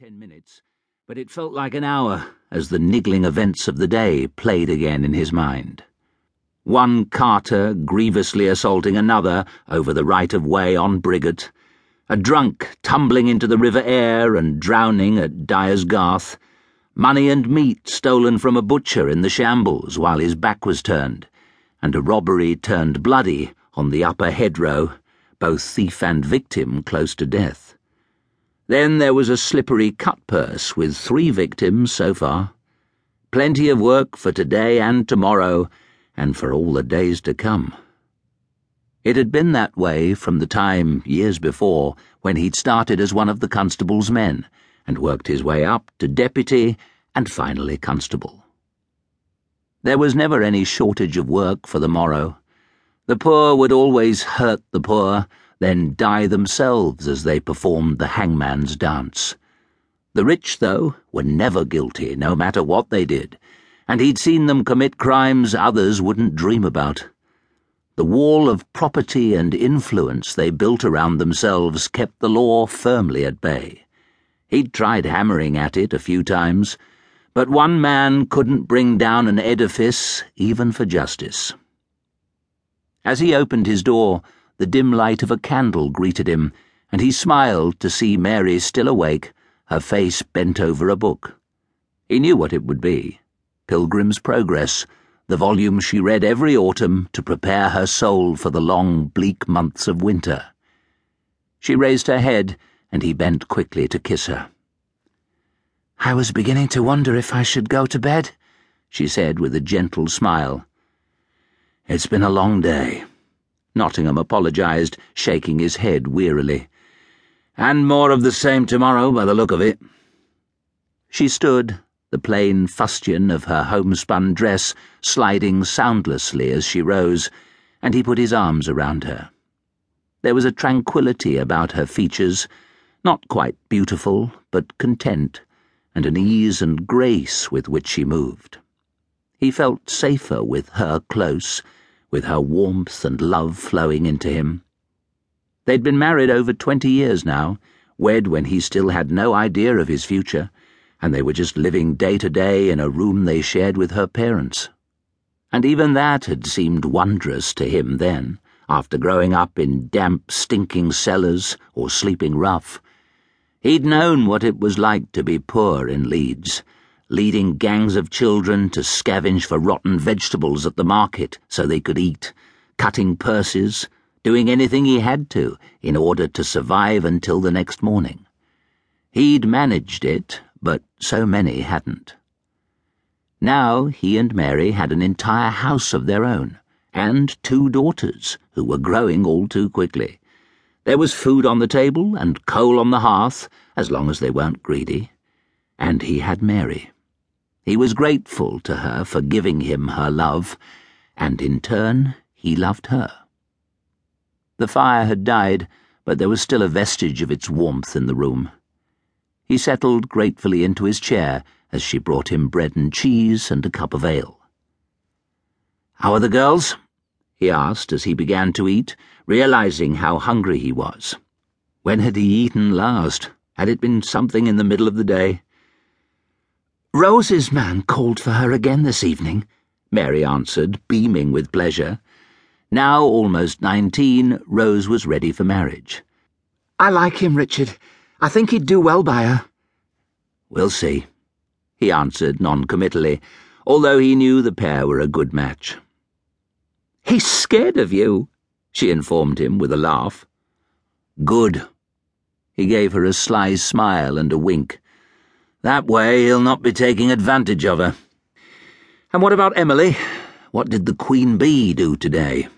ten minutes, but it felt like an hour as the niggling events of the day played again in his mind. One carter grievously assaulting another over the right of way on Briggate, a drunk tumbling into the River Aire and drowning at Dyer's Garth, money and meat stolen from a butcher in the shambles while his back was turned, and a robbery turned bloody on the Upper Headrow, both thief and victim close to death. Then there was a slippery cut purse with three victims so far. Plenty of work for today and tomorrow, and for all the days to come. It had been that way from the time, years before, when he'd started as one of the constable's men and worked his way up to deputy and finally constable. There was never any shortage of work for the morrow. The poor would always hurt the poor then die themselves as they performed the hangman's dance. The rich, though, were never guilty, no matter what they did, and he'd seen them commit crimes others wouldn't dream about. The wall of property and influence they built around themselves kept the law firmly at bay. He'd tried hammering at it a few times, but one man couldn't bring down an edifice even for justice. As he opened his door, the dim light of a candle greeted him, and he smiled to see Mary still awake, her face bent over a book. He knew what it would be Pilgrim's Progress, the volume she read every autumn to prepare her soul for the long, bleak months of winter. She raised her head, and he bent quickly to kiss her. I was beginning to wonder if I should go to bed, she said with a gentle smile. It's been a long day. Nottingham apologised, shaking his head wearily. And more of the same tomorrow, by the look of it. She stood, the plain fustian of her homespun dress sliding soundlessly as she rose, and he put his arms around her. There was a tranquillity about her features, not quite beautiful, but content, and an ease and grace with which she moved. He felt safer with her close with her warmth and love flowing into him. They'd been married over twenty years now, wed when he still had no idea of his future, and they were just living day to day in a room they shared with her parents. And even that had seemed wondrous to him then, after growing up in damp, stinking cellars or sleeping rough. He'd known what it was like to be poor in Leeds leading gangs of children to scavenge for rotten vegetables at the market so they could eat, cutting purses, doing anything he had to in order to survive until the next morning. He'd managed it, but so many hadn't. Now he and Mary had an entire house of their own, and two daughters who were growing all too quickly. There was food on the table and coal on the hearth, as long as they weren't greedy. And he had Mary. He was grateful to her for giving him her love, and in turn he loved her. The fire had died, but there was still a vestige of its warmth in the room. He settled gratefully into his chair as she brought him bread and cheese and a cup of ale. How are the girls? he asked as he began to eat, realizing how hungry he was. When had he eaten last? Had it been something in the middle of the day? Rose's man called for her again this evening, Mary answered, beaming with pleasure. Now almost nineteen, Rose was ready for marriage. I like him, Richard. I think he'd do well by her. We'll see, he answered non-committally, although he knew the pair were a good match. He's scared of you, she informed him with a laugh. Good. He gave her a sly smile and a wink. That way he'll not be taking advantage of her. And what about Emily? What did the Queen Bee do today?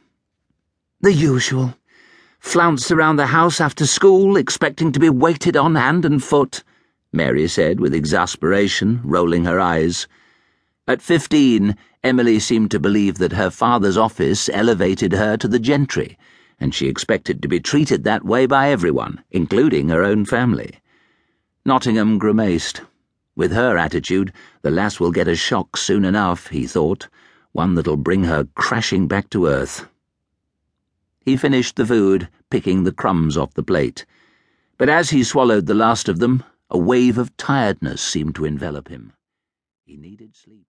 The usual. Flounced around the house after school, expecting to be waited on hand and foot, Mary said with exasperation, rolling her eyes. At fifteen, Emily seemed to believe that her father's office elevated her to the gentry, and she expected to be treated that way by everyone, including her own family. Nottingham grimaced. With her attitude, the lass will get a shock soon enough, he thought, one that'll bring her crashing back to earth. He finished the food, picking the crumbs off the plate. But as he swallowed the last of them, A wave of tiredness seemed to envelop him. He needed sleep.